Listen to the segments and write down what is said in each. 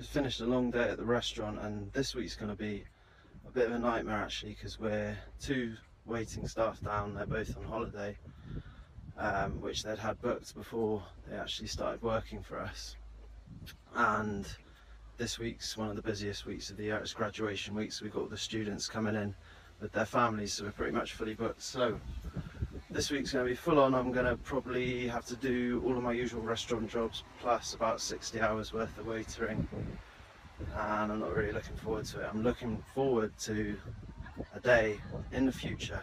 Just finished a long day at the restaurant, and this week's going to be a bit of a nightmare actually because we're two waiting staff down. They're both on holiday, um, which they'd had booked before they actually started working for us. And this week's one of the busiest weeks of the year. It's graduation week, so we've got the students coming in with their families, so we're pretty much fully booked. So this week's going to be full on. I'm going to probably have to do all of my usual restaurant jobs plus about 60 hours worth of waitering. And I'm not really looking forward to it. I'm looking forward to a day in the future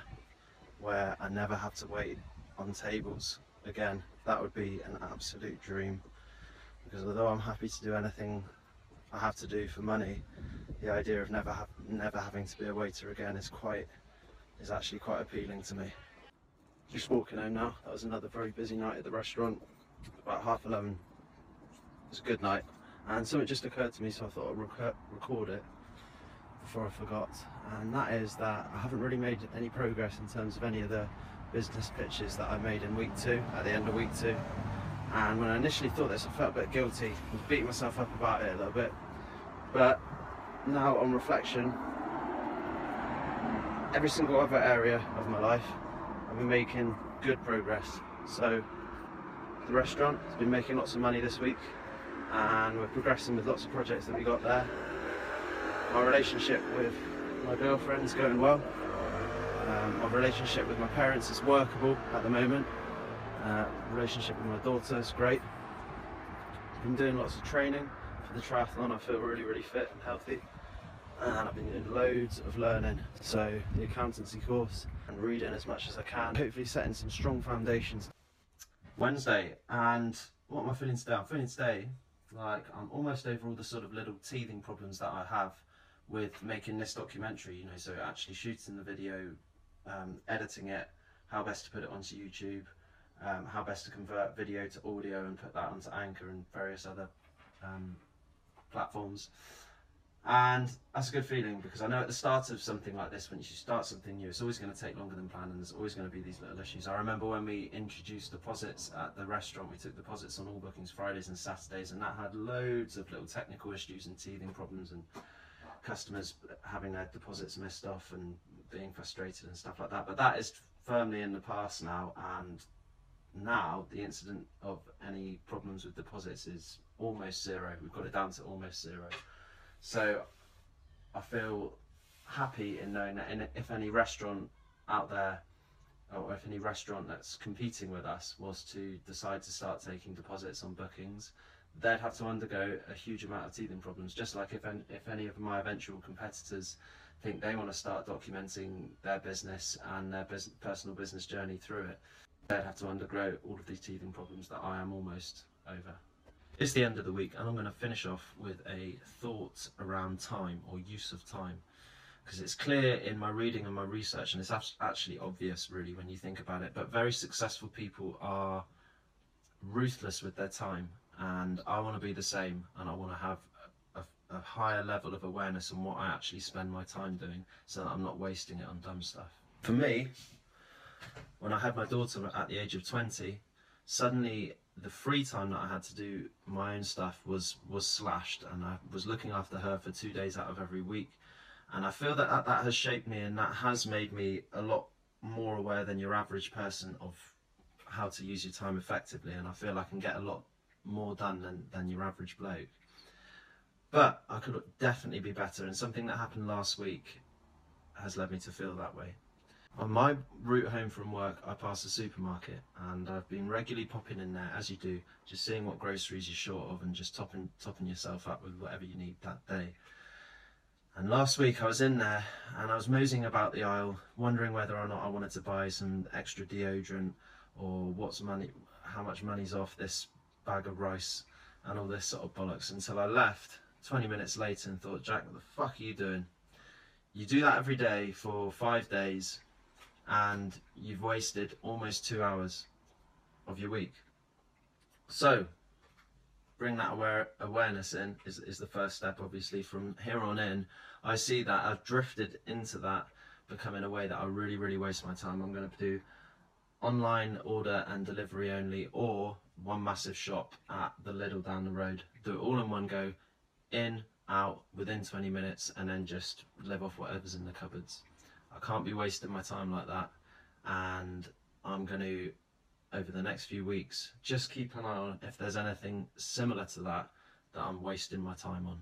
where I never have to wait on tables again. That would be an absolute dream. Because although I'm happy to do anything I have to do for money, the idea of never ha never having to be a waiter again is quite is actually quite appealing to me. Just walking home now. That was another very busy night at the restaurant. About half eleven. It was a good night. And something just occurred to me, so I thought I'd rec record it before I forgot. And that is that I haven't really made any progress in terms of any of the business pitches that I made in week two, at the end of week two. And when I initially thought this, I felt a bit guilty. I was beating myself up about it a little bit. But now on reflection, every single other area of my life, Been making good progress. So the restaurant has been making lots of money this week and we're progressing with lots of projects that we got there. My relationship with my girlfriend's going well. Um, my relationship with my parents is workable at the moment. Uh, relationship with my daughter is great. I've been doing lots of training for the triathlon. I feel really, really fit and healthy. And I've been doing loads of learning. So the accountancy course and read reading as much as I can. Hopefully setting some strong foundations. Wednesday, and what am I feeling today? I'm feeling today like I'm almost over all the sort of little teething problems that I have with making this documentary, you know, so actually shooting the video, um, editing it, how best to put it onto YouTube, um, how best to convert video to audio and put that onto Anchor and various other um, platforms. And that's a good feeling because I know at the start of something like this, when you start something new, it's always going to take longer than planned and there's always going to be these little issues. I remember when we introduced deposits at the restaurant, we took deposits on all bookings Fridays and Saturdays, and that had loads of little technical issues and teething problems and customers having their deposits missed off and being frustrated and stuff like that. But that is firmly in the past now, and now the incident of any problems with deposits is almost zero. We've got it down to almost zero. So I feel happy in knowing that in, if any restaurant out there or if any restaurant that's competing with us was to decide to start taking deposits on bookings, they'd have to undergo a huge amount of teething problems. Just like if any, if any of my eventual competitors think they want to start documenting their business and their bus personal business journey through it, they'd have to undergo all of these teething problems that I am almost over. It's the end of the week and I'm going to finish off with a thought around time or use of time because it's clear in my reading and my research and it's actually obvious really when you think about it but very successful people are ruthless with their time and I want to be the same and I want to have a, a, higher level of awareness on what I actually spend my time doing so that I'm not wasting it on dumb stuff. For me, when I had my daughter at the age of 20, suddenly the free time that I had to do my own stuff was was slashed and I was looking after her for two days out of every week and I feel that, that that has shaped me and that has made me a lot more aware than your average person of how to use your time effectively and I feel I can get a lot more done than, than your average bloke but I could definitely be better and something that happened last week has led me to feel that way. On my route home from work, I pass a supermarket and I've been regularly popping in there, as you do, just seeing what groceries you're short of and just topping, topping yourself up with whatever you need that day. And last week I was in there and I was moseying about the aisle, wondering whether or not I wanted to buy some extra deodorant or what's money, how much money's off this bag of rice and all this sort of bollocks until I left 20 minutes later and thought, Jack, what the fuck are you doing? You do that every day for five days and you've wasted almost two hours of your week. So, bring that aware, awareness in is, is the first step, obviously. From here on in, I see that I've drifted into that becoming a way that I really, really waste my time. I'm going to do online order and delivery only, or one massive shop at the Lidl down the road. Do it all in one go, in, out within 20 minutes, and then just live off whatever's in the cupboards. I can't be wasting my time like that, and I'm going to, over the next few weeks, just keep an eye on if there's anything similar to that that I'm wasting my time on.